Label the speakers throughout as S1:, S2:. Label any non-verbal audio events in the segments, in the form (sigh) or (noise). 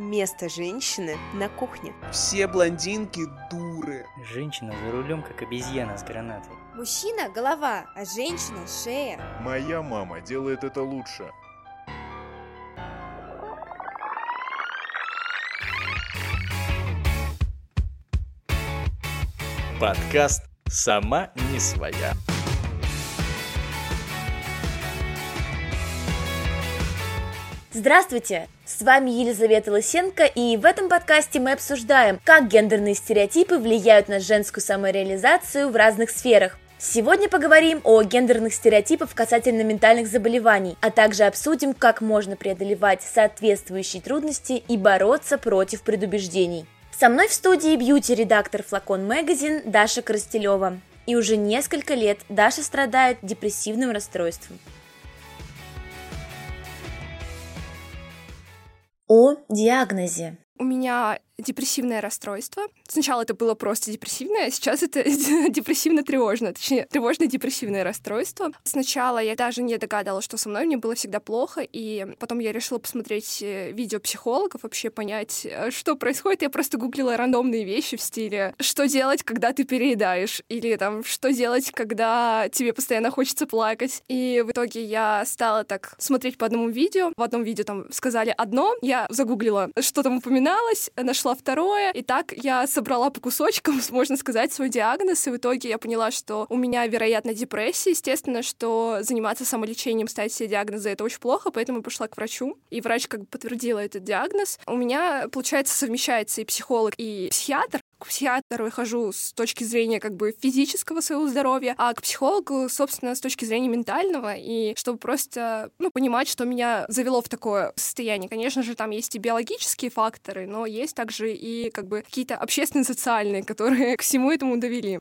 S1: Место женщины на кухне.
S2: Все блондинки дуры.
S3: Женщина за рулем, как обезьяна с гранатой.
S4: Мужчина – голова, а женщина – шея.
S5: Моя мама делает это лучше.
S6: Подкаст «Сама не своя».
S7: Здравствуйте! С вами Елизавета Лысенко, и в этом подкасте мы обсуждаем, как гендерные стереотипы влияют на женскую самореализацию в разных сферах. Сегодня поговорим о гендерных стереотипах касательно ментальных заболеваний, а также обсудим, как можно преодолевать соответствующие трудности и бороться против предубеждений. Со мной в студии бьюти-редактор Флакон Магазин Даша Коростелева. И уже несколько лет Даша страдает депрессивным расстройством. О диагнозе.
S8: У меня депрессивное расстройство. Сначала это было просто депрессивное, а сейчас это (laughs) депрессивно-тревожное, точнее, тревожно-депрессивное расстройство. Сначала я даже не догадывалась, что со мной мне было всегда плохо, и потом я решила посмотреть э, видео психологов, вообще понять, э, что происходит. Я просто гуглила рандомные вещи в стиле «что делать, когда ты переедаешь?» или там «что делать, когда тебе постоянно хочется плакать?» И в итоге я стала так смотреть по одному видео. В одном видео там сказали одно, я загуглила, что там упоминалось, нашла нашла второе, и так я собрала по кусочкам, (laughs) можно сказать, свой диагноз, и в итоге я поняла, что у меня, вероятно, депрессия. Естественно, что заниматься самолечением, ставить себе диагнозы — это очень плохо, поэтому я пошла к врачу, и врач как бы подтвердила этот диагноз. У меня, получается, совмещается и психолог, и психиатр, к психиатру я хожу с точки зрения как бы физического своего здоровья, а к психологу, собственно, с точки зрения ментального, и чтобы просто, ну, понимать, что меня завело в такое состояние. Конечно же, там есть и биологические факторы, но есть также и как бы какие-то общественно-социальные, которые (laughs) к всему этому довели.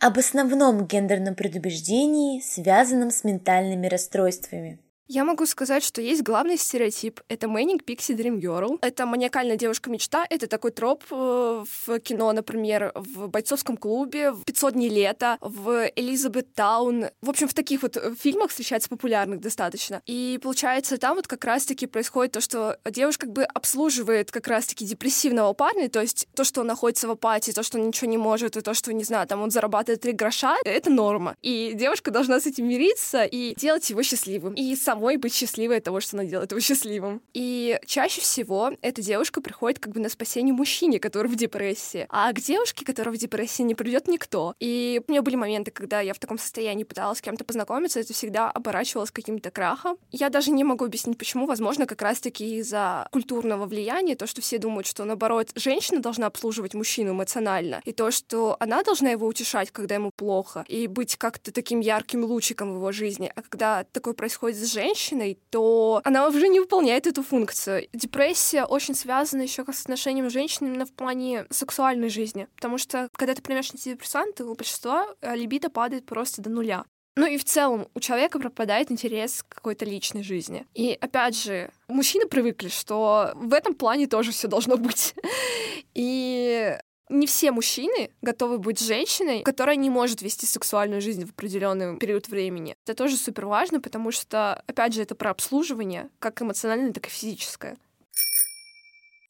S7: Об основном гендерном предубеждении, связанном с ментальными расстройствами.
S8: Я могу сказать, что есть главный стереотип. Это Manic Pixie Dream Girl. Это маниакальная девушка-мечта. Это такой троп э, в кино, например, в «Бойцовском клубе», в «500 дней лета», в «Элизабет Таун». В общем, в таких вот э, фильмах встречается популярных достаточно. И получается, там вот как раз-таки происходит то, что девушка как бы обслуживает как раз-таки депрессивного парня, то есть то, что он находится в апатии, то, что он ничего не может, и то, что, не знаю, там он зарабатывает три гроша, это норма. И девушка должна с этим мириться и делать его счастливым. И сам самой быть счастливой от того, что она делает его счастливым. И чаще всего эта девушка приходит как бы на спасение мужчине, который в депрессии. А к девушке, которая в депрессии, не придет никто. И у меня были моменты, когда я в таком состоянии пыталась с кем-то познакомиться, это всегда оборачивалось каким-то крахом. Я даже не могу объяснить, почему. Возможно, как раз-таки из-за культурного влияния, то, что все думают, что, наоборот, женщина должна обслуживать мужчину эмоционально, и то, что она должна его утешать, когда ему плохо, и быть как-то таким ярким лучиком в его жизни. А когда такое происходит с женщиной, женщиной, то она уже не выполняет эту функцию. Депрессия очень связана еще с отношением женщин именно в плане сексуальной жизни, потому что когда ты принимаешь антидепрессанты, у большинства э, либидо падает просто до нуля. Ну и в целом у человека пропадает интерес к какой-то личной жизни. И опять же, мужчины привыкли, что в этом плане тоже все должно быть. (laughs) И не все мужчины готовы быть женщиной, которая не может вести сексуальную жизнь в определенный период времени. Это тоже супер важно, потому что, опять же, это про обслуживание, как эмоциональное, так и физическое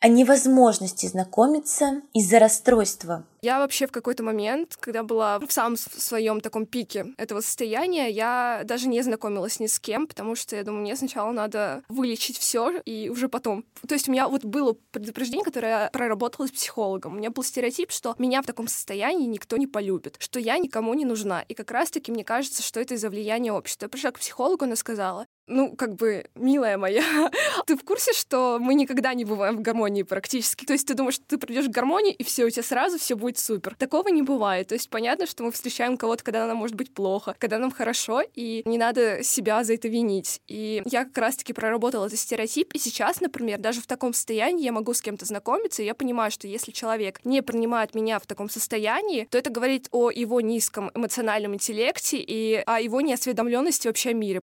S7: о невозможности знакомиться из-за расстройства.
S8: Я вообще в какой-то момент, когда была в самом своем таком пике этого состояния, я даже не знакомилась ни с кем, потому что я думаю, мне сначала надо вылечить все и уже потом. То есть у меня вот было предупреждение, которое я проработала с психологом. У меня был стереотип, что меня в таком состоянии никто не полюбит, что я никому не нужна. И как раз-таки мне кажется, что это из-за влияния общества. Я пришла к психологу, она сказала, ну, как бы, милая моя, (laughs) ты в курсе, что мы никогда не бываем в гармонии практически? То есть ты думаешь, что ты придешь в гармонию, и все, у тебя сразу все будет супер. Такого не бывает. То есть понятно, что мы встречаем кого-то, когда нам может быть плохо, когда нам хорошо, и не надо себя за это винить. И я как раз-таки проработала этот стереотип, и сейчас, например, даже в таком состоянии я могу с кем-то знакомиться, и я понимаю, что если человек не принимает меня в таком состоянии, то это говорит о его низком эмоциональном интеллекте и о его неосведомленности вообще о мире.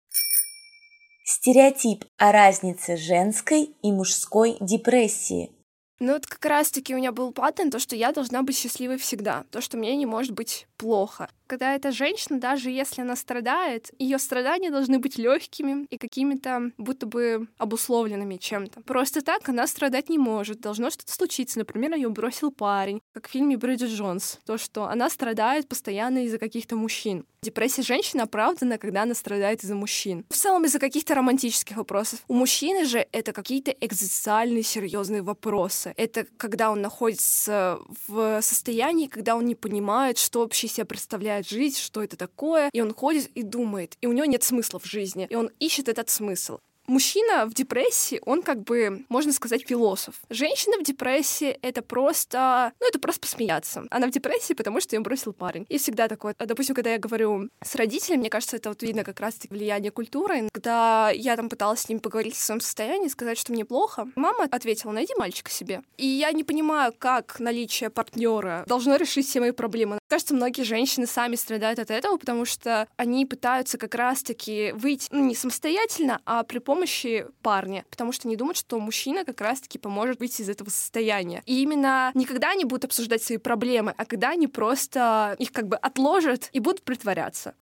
S7: Стереотип о разнице женской и мужской депрессии.
S8: Ну вот как раз-таки у меня был паттерн, то, что я должна быть счастливой всегда, то, что мне не может быть плохо. когда эта женщина, даже если она страдает, ее страдания должны быть легкими и какими-то будто бы обусловленными чем-то. Просто так она страдать не может. Должно что-то случиться. Например, ее бросил парень, как в фильме Бриджит Джонс. То, что она страдает постоянно из-за каких-то мужчин. Депрессия женщины оправдана, когда она страдает из-за мужчин. В целом из-за каких-то романтических вопросов. У мужчины же это какие-то экзистенциальные серьезные вопросы. Это когда он находится в состоянии, когда он не понимает, что вообще себя представляет жизнь, что это такое, и он ходит и думает, и у него нет смысла в жизни, и он ищет этот смысл мужчина в депрессии, он как бы, можно сказать, философ. Женщина в депрессии — это просто, ну, это просто посмеяться. Она в депрессии, потому что ее бросил парень. И всегда такое. Допустим, когда я говорю с родителями, мне кажется, это вот видно как раз-таки влияние культуры. Когда я там пыталась с ним поговорить о своем состоянии, сказать, что мне плохо, мама ответила, найди мальчика себе. И я не понимаю, как наличие партнера должно решить все мои проблемы. Кажется, многие женщины сами страдают от этого, потому что они пытаются как раз-таки выйти, ну, не самостоятельно, а при помощи помощи парня, потому что они думают, что мужчина как раз-таки поможет выйти из этого состояния. И именно не когда они будут обсуждать свои проблемы, а когда они просто их как бы отложат и будут притворяться.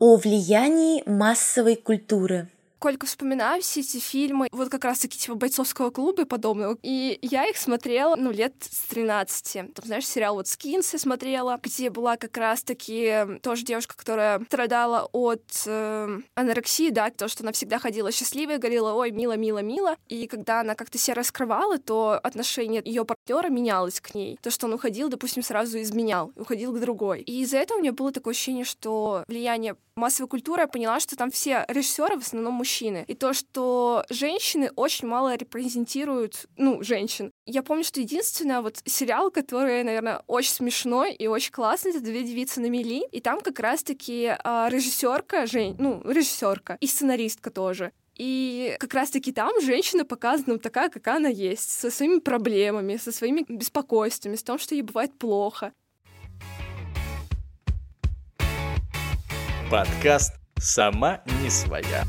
S7: О влиянии массовой культуры
S8: сколько вспоминаю все эти фильмы, вот как раз-таки типа бойцовского клуба и подобного, и я их смотрела, ну, лет с 13. Там, знаешь, сериал вот «Скинс» я смотрела, где была как раз-таки тоже девушка, которая страдала от э, анорексии, да, то, что она всегда ходила счастливая, говорила, ой, мило, мило, мило, и когда она как-то себя раскрывала, то отношение ее партнера менялось к ней. То, что он уходил, допустим, сразу изменял, уходил к другой. И из-за этого у меня было такое ощущение, что влияние массовой культуры, я поняла, что там все режиссеры в основном мужчины. И то, что женщины очень мало репрезентируют, ну, женщин. Я помню, что единственное вот сериал, который, наверное, очень смешной и очень классный, это «Две девицы на мели», и там как раз-таки а, режиссерка, Жень, ну, режиссерка и сценаристка тоже. И как раз-таки там женщина показана такая, какая она есть, со своими проблемами, со своими беспокойствами, с том, что ей бывает плохо.
S6: Подкаст «Сама не своя».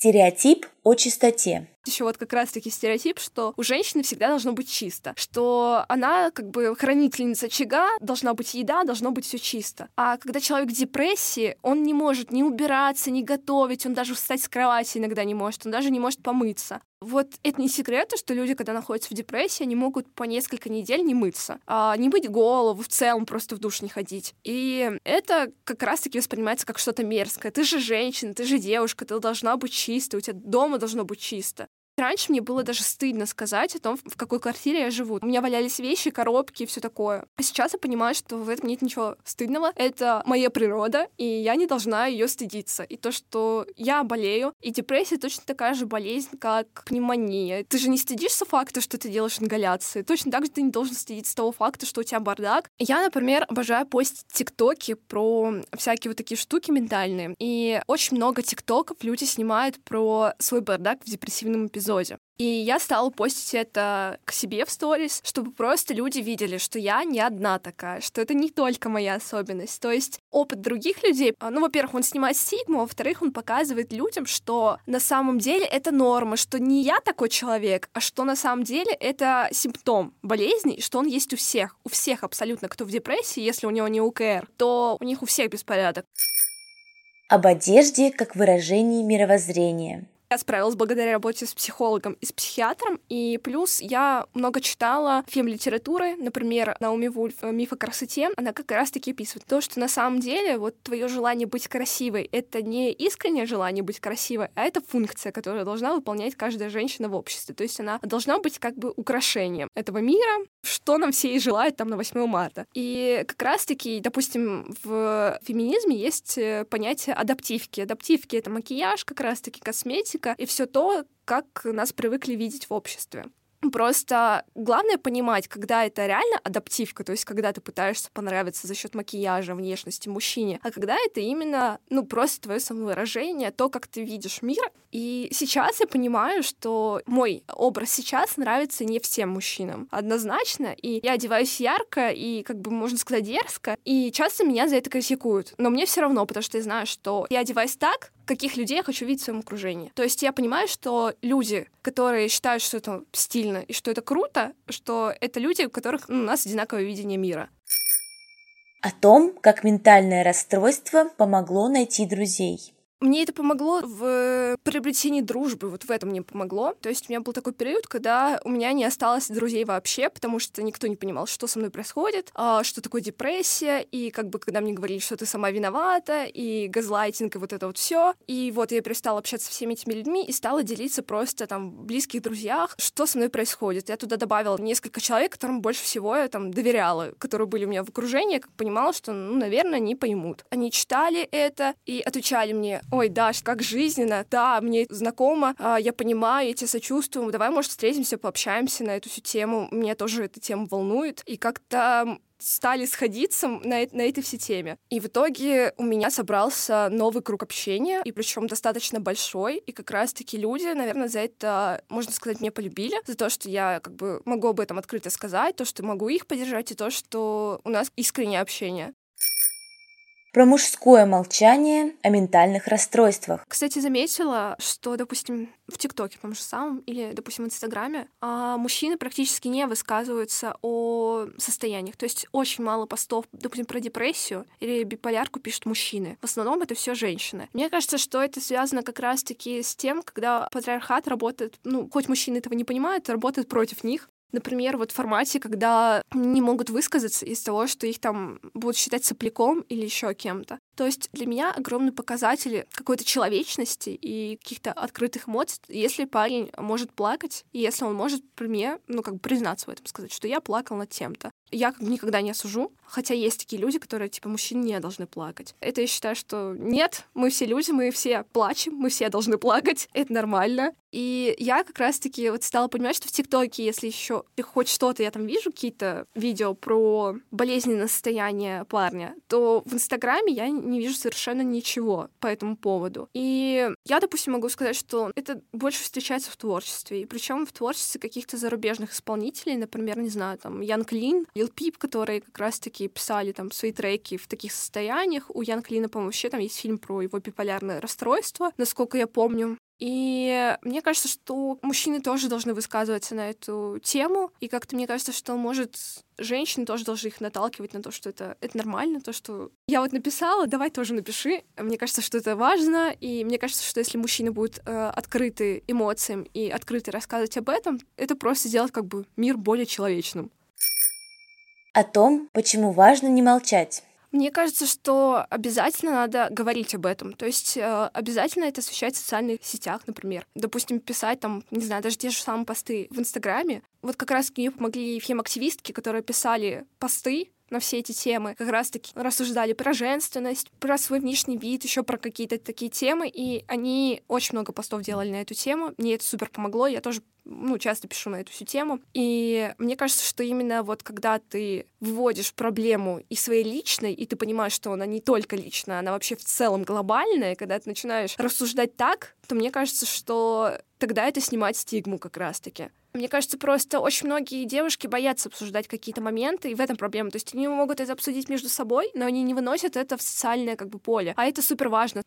S7: Стереотип о чистоте.
S8: Еще вот как раз-таки стереотип, что у женщины всегда должно быть чисто, что она как бы хранительница очага, должна быть еда, должно быть все чисто. А когда человек в депрессии, он не может ни убираться, ни готовить, он даже встать с кровати иногда не может, он даже не может помыться. Вот это не секрет, что люди, когда находятся в депрессии, они могут по несколько недель не мыться, а не быть голову, в целом просто в душ не ходить. И это как раз-таки воспринимается как что-то мерзкое. Ты же женщина, ты же девушка, ты должна быть чистой, у тебя дома должно быть чисто. Раньше мне было даже стыдно сказать о том, в какой квартире я живу. У меня валялись вещи, коробки и все такое. А сейчас я понимаю, что в этом нет ничего стыдного. Это моя природа, и я не должна ее стыдиться. И то, что я болею, и депрессия точно такая же болезнь, как пневмония. Ты же не стыдишься факта, что ты делаешь ингаляции. Точно так же ты не должен стыдиться того факта, что у тебя бардак. Я, например, обожаю постить тиктоки про всякие вот такие штуки ментальные. И очень много тиктоков люди снимают про свой бардак в депрессивном эпизоде эпизоде. И я стала постить это к себе в сторис, чтобы просто люди видели, что я не одна такая, что это не только моя особенность. То есть опыт других людей, а, ну, во-первых, он снимает стигму, а во-вторых, он показывает людям, что на самом деле это норма, что не я такой человек, а что на самом деле это симптом болезни, что он есть у всех. У всех абсолютно, кто в депрессии, если у него не УКР, то у них у всех беспорядок.
S7: Об одежде как выражении мировоззрения.
S8: Я справилась благодаря работе с психологом и с психиатром, и плюс я много читала фем-литературы, например, Науми Вульф «Миф о красоте». Она как раз-таки описывает то, что на самом деле вот твое желание быть красивой — это не искреннее желание быть красивой, а это функция, которую должна выполнять каждая женщина в обществе. То есть она должна быть как бы украшением этого мира, что нам все и желают там на 8 марта. И как раз-таки, допустим, в феминизме есть э, понятие адаптивки. Адаптивки — это макияж, как раз-таки косметика, политика и все то, как нас привыкли видеть в обществе. Просто главное понимать, когда это реально адаптивка, то есть когда ты пытаешься понравиться за счет макияжа, внешности мужчине, а когда это именно, ну, просто твое самовыражение, то, как ты видишь мир, И сейчас я понимаю, что мой образ сейчас нравится не всем мужчинам. Однозначно. И я одеваюсь ярко и, как бы, можно сказать, дерзко. И часто меня за это критикуют. Но мне все равно, потому что я знаю, что я одеваюсь так, каких людей я хочу видеть в своем окружении. То есть я понимаю, что люди, которые считают, что это стильно и что это круто, что это люди, у которых ну, у нас одинаковое видение мира.
S7: О том, как ментальное расстройство помогло найти друзей.
S8: Мне это помогло в приобретении дружбы, вот в этом мне помогло. То есть у меня был такой период, когда у меня не осталось друзей вообще, потому что никто не понимал, что со мной происходит, а, что такое депрессия, и как бы когда мне говорили, что ты сама виновата, и газлайтинг, и вот это вот все. И вот я перестала общаться со всеми этими людьми и стала делиться просто там в близких друзьях, что со мной происходит. Я туда добавила несколько человек, которым больше всего я там доверяла, которые были у меня в окружении, я понимала, что, ну, наверное, они поймут. Они читали это и отвечали мне, ой, Даш, как жизненно, да, мне знакомо, а, я понимаю, я тебе сочувствую, давай, может, встретимся, пообщаемся на эту всю тему, меня тоже эта тема волнует, и как-то стали сходиться на, на этой всей теме. И в итоге у меня собрался новый круг общения, и причем достаточно большой, и как раз-таки люди, наверное, за это, можно сказать, меня полюбили, за то, что я как бы могу об этом открыто сказать, то, что могу их поддержать, и то, что у нас искреннее общение
S7: про мужское молчание о ментальных расстройствах.
S8: Кстати, заметила, что, допустим, в ТикТоке том же самом или, допустим, в Инстаграме а мужчины практически не высказываются о состояниях. То есть очень мало постов, допустим, про депрессию или биполярку пишут мужчины. В основном это все женщины. Мне кажется, что это связано как раз-таки с тем, когда патриархат работает, ну, хоть мужчины этого не понимают, работает против них. Например, вот в формате, когда не могут высказаться из того, что их там будут считать сопляком или еще кем-то. То есть для меня огромный показатель какой-то человечности и каких-то открытых эмоций, если парень может плакать, и если он может при мне, ну, как бы признаться в этом, сказать, что я плакал над тем-то. Я никогда не осужу, хотя есть такие люди, которые, типа, мужчины не должны плакать. Это я считаю, что нет, мы все люди, мы все плачем, мы все должны плакать, (laughs) это нормально. И я как раз-таки вот стала понимать, что в ТикТоке, если еще хоть что-то я там вижу, какие-то видео про болезненное состояние парня, то в Инстаграме я не вижу совершенно ничего по этому поводу. И я, допустим, могу сказать, что это больше встречается в творчестве. И причем в творчестве каких-то зарубежных исполнителей, например, не знаю, там, Ян Клин, Лил Пип, которые как раз-таки писали там свои треки в таких состояниях. У Ян Клина, по-моему, вообще там есть фильм про его биполярное расстройство, насколько я помню. И мне кажется, что мужчины тоже должны высказываться на эту тему. И как-то мне кажется, что, может, женщины тоже должны их наталкивать на то, что это, это нормально, то, что я вот написала, давай тоже напиши. Мне кажется, что это важно. И мне кажется, что если мужчины будут э, открыты эмоциям и открыты рассказывать об этом, это просто сделает как бы мир более человечным.
S7: О том, почему важно не молчать.
S8: Мне кажется, что обязательно надо говорить об этом. То есть э, обязательно это освещать в социальных сетях, например. Допустим, писать там, не знаю, даже те же самые посты в Инстаграме. Вот как раз мне помогли фем-активистки, которые писали посты на все эти темы, как раз-таки рассуждали про женственность, про свой внешний вид, еще про какие-то такие темы, и они очень много постов делали на эту тему. Мне это супер помогло, я тоже ну, часто пишу на эту всю тему. И мне кажется, что именно вот когда ты вводишь проблему и своей личной, и ты понимаешь, что она не только личная, она вообще в целом глобальная, когда ты начинаешь рассуждать так, то мне кажется, что тогда это снимает стигму как раз-таки. Мне кажется, просто очень многие девушки боятся обсуждать какие-то моменты, и в этом проблема. То есть они могут это обсудить между собой, но они не выносят это в социальное как бы поле. А это супер важно.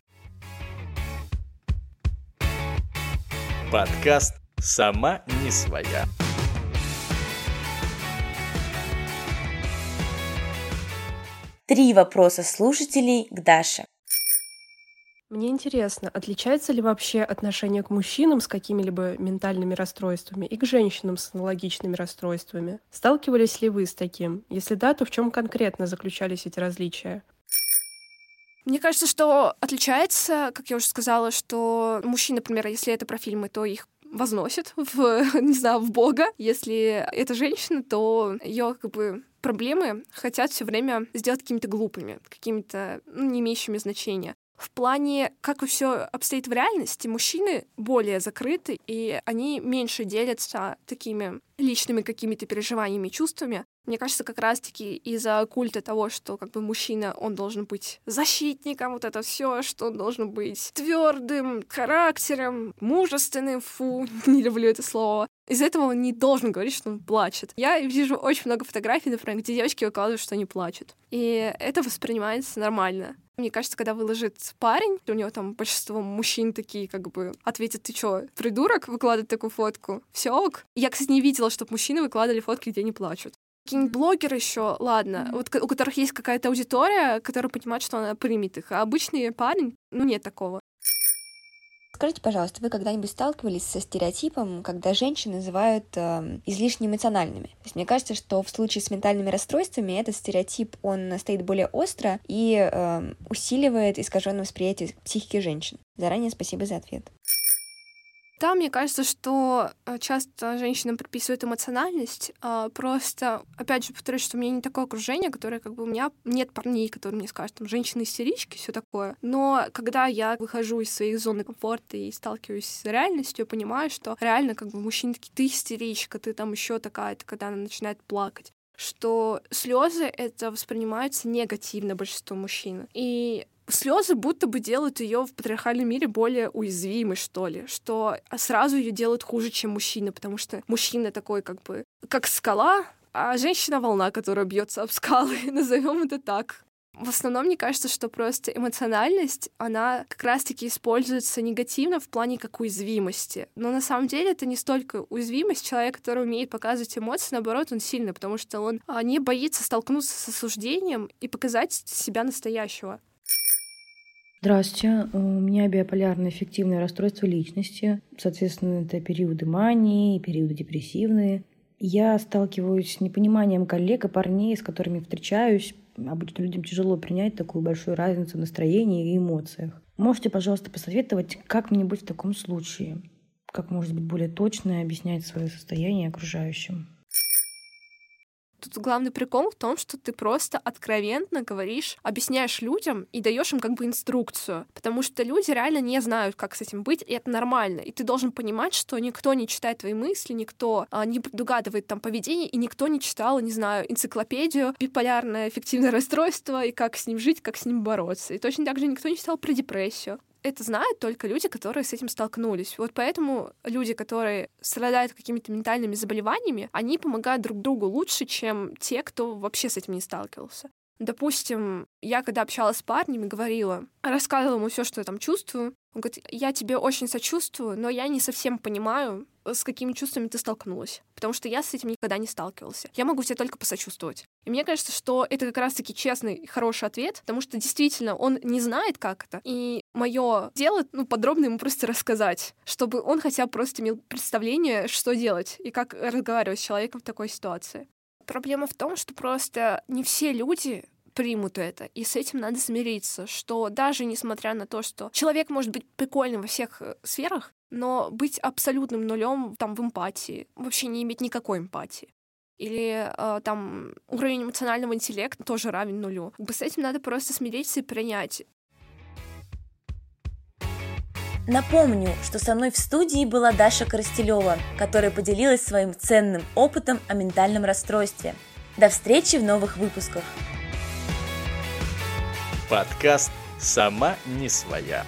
S6: Подкаст «Сама не своя».
S7: Три вопроса слушателей к Даше.
S9: Мне интересно, отличается ли вообще отношение к мужчинам с какими-либо ментальными расстройствами и к женщинам с аналогичными расстройствами? Сталкивались ли вы с таким? Если да, то в чем конкретно заключались эти различия?
S8: Мне кажется, что отличается, как я уже сказала, что мужчины, например, если это про фильмы, то их возносят (laughs) в, не знаю, в Бога. Если это женщина, то ее как бы проблемы хотят все время сделать какими-то глупыми, какими-то ну, не имеющими значения. В плане, как все обстоит в реальности, мужчины более закрыты, и они меньше делятся такими личными какими-то переживаниями, чувствами. Мне кажется, как раз-таки из-за культа того, что как бы мужчина, он должен быть защитником, вот это все, что он должен быть твердым характером, мужественным, фу, (laughs) не люблю это слово. Из-за этого он не должен говорить, что он плачет. Я вижу очень много фотографий, например, где девочки выкладывают, что они плачут. И это воспринимается нормально. Мне кажется, когда выложит парень, у него там большинство мужчин такие как бы ответят, ты чё, придурок, выкладывать такую фотку? Все ок. Я, кстати, не видела, чтобы мужчины выкладывали фотки, где они плачут. Какие-нибудь блогеры еще, ладно, вот у которых есть какая-то аудитория, которая понимает, что она примет их. А обычный парень, ну нет такого.
S10: Скажите, пожалуйста, вы когда-нибудь сталкивались со стереотипом, когда женщины называют э, излишне эмоциональными? То есть мне кажется, что в случае с ментальными расстройствами этот стереотип, он стоит более остро и э, усиливает искаженное восприятие психики женщин. Заранее спасибо за ответ.
S8: Да, мне кажется, что э, часто женщинам приписывают эмоциональность. А, просто, опять же, повторюсь, что у меня не такое окружение, которое как бы у меня нет парней, которые мне скажут, там, женщины-истерички, все такое. Но когда я выхожу из своей зоны комфорта и сталкиваюсь с реальностью, я понимаю, что реально как бы мужчины такие, ты истеричка, ты там еще такая-то, когда она начинает плакать что слезы это воспринимаются негативно большинство мужчин. И слезы будто бы делают ее в патриархальном мире более уязвимой, что ли, что сразу ее делают хуже, чем мужчина, потому что мужчина такой как бы как скала, а женщина волна, которая бьется об скалы, (laughs) назовем это так. В основном, мне кажется, что просто эмоциональность, она как раз-таки используется негативно в плане как уязвимости. Но на самом деле это не столько уязвимость. Человек, который умеет показывать эмоции, наоборот, он сильный, потому что он а, не боится столкнуться с осуждением и показать себя настоящего.
S11: Здравствуйте, у меня биполярное эффективное расстройство личности. Соответственно, это периоды мании, периоды депрессивные. Я сталкиваюсь с непониманием коллег и парней, с которыми встречаюсь. Обычно людям тяжело принять такую большую разницу в настроении и эмоциях. Можете, пожалуйста, посоветовать, как мне быть в таком случае? Как, может быть, более точно объяснять свое состояние окружающим?
S8: Тут главный прикол в том, что ты просто откровенно говоришь, объясняешь людям и даешь им как бы инструкцию, потому что люди реально не знают, как с этим быть, и это нормально. И ты должен понимать, что никто не читает твои мысли, никто а, не предугадывает там поведение, и никто не читал, не знаю, энциклопедию биполярное эффективное расстройство и как с ним жить, как с ним бороться. И точно так же никто не читал про депрессию это знают только люди, которые с этим столкнулись. Вот поэтому люди, которые страдают какими-то ментальными заболеваниями, они помогают друг другу лучше, чем те, кто вообще с этим не сталкивался. Допустим, я когда общалась с парнем и говорила, рассказывала ему все, что я там чувствую, он говорит, я тебе очень сочувствую, но я не совсем понимаю, с какими чувствами ты столкнулась, потому что я с этим никогда не сталкивался. Я могу тебе только посочувствовать. И мне кажется, что это как раз-таки честный хороший ответ, потому что действительно он не знает, как это. И мое дело, ну, подробно ему просто рассказать, чтобы он хотя бы просто имел представление, что делать и как разговаривать с человеком в такой ситуации. Проблема в том, что просто не все люди примут это, и с этим надо смириться, что даже несмотря на то, что человек может быть прикольным во всех э, сферах, но быть абсолютным нулем там в эмпатии, вообще не иметь никакой эмпатии. Или э, там уровень эмоционального интеллекта тоже равен нулю. Как бы с этим надо просто смириться и принять.
S7: Напомню, что со мной в студии была Даша Коростелева, которая поделилась своим ценным опытом о ментальном расстройстве. До встречи в новых выпусках.
S6: Подкаст «Сама не своя».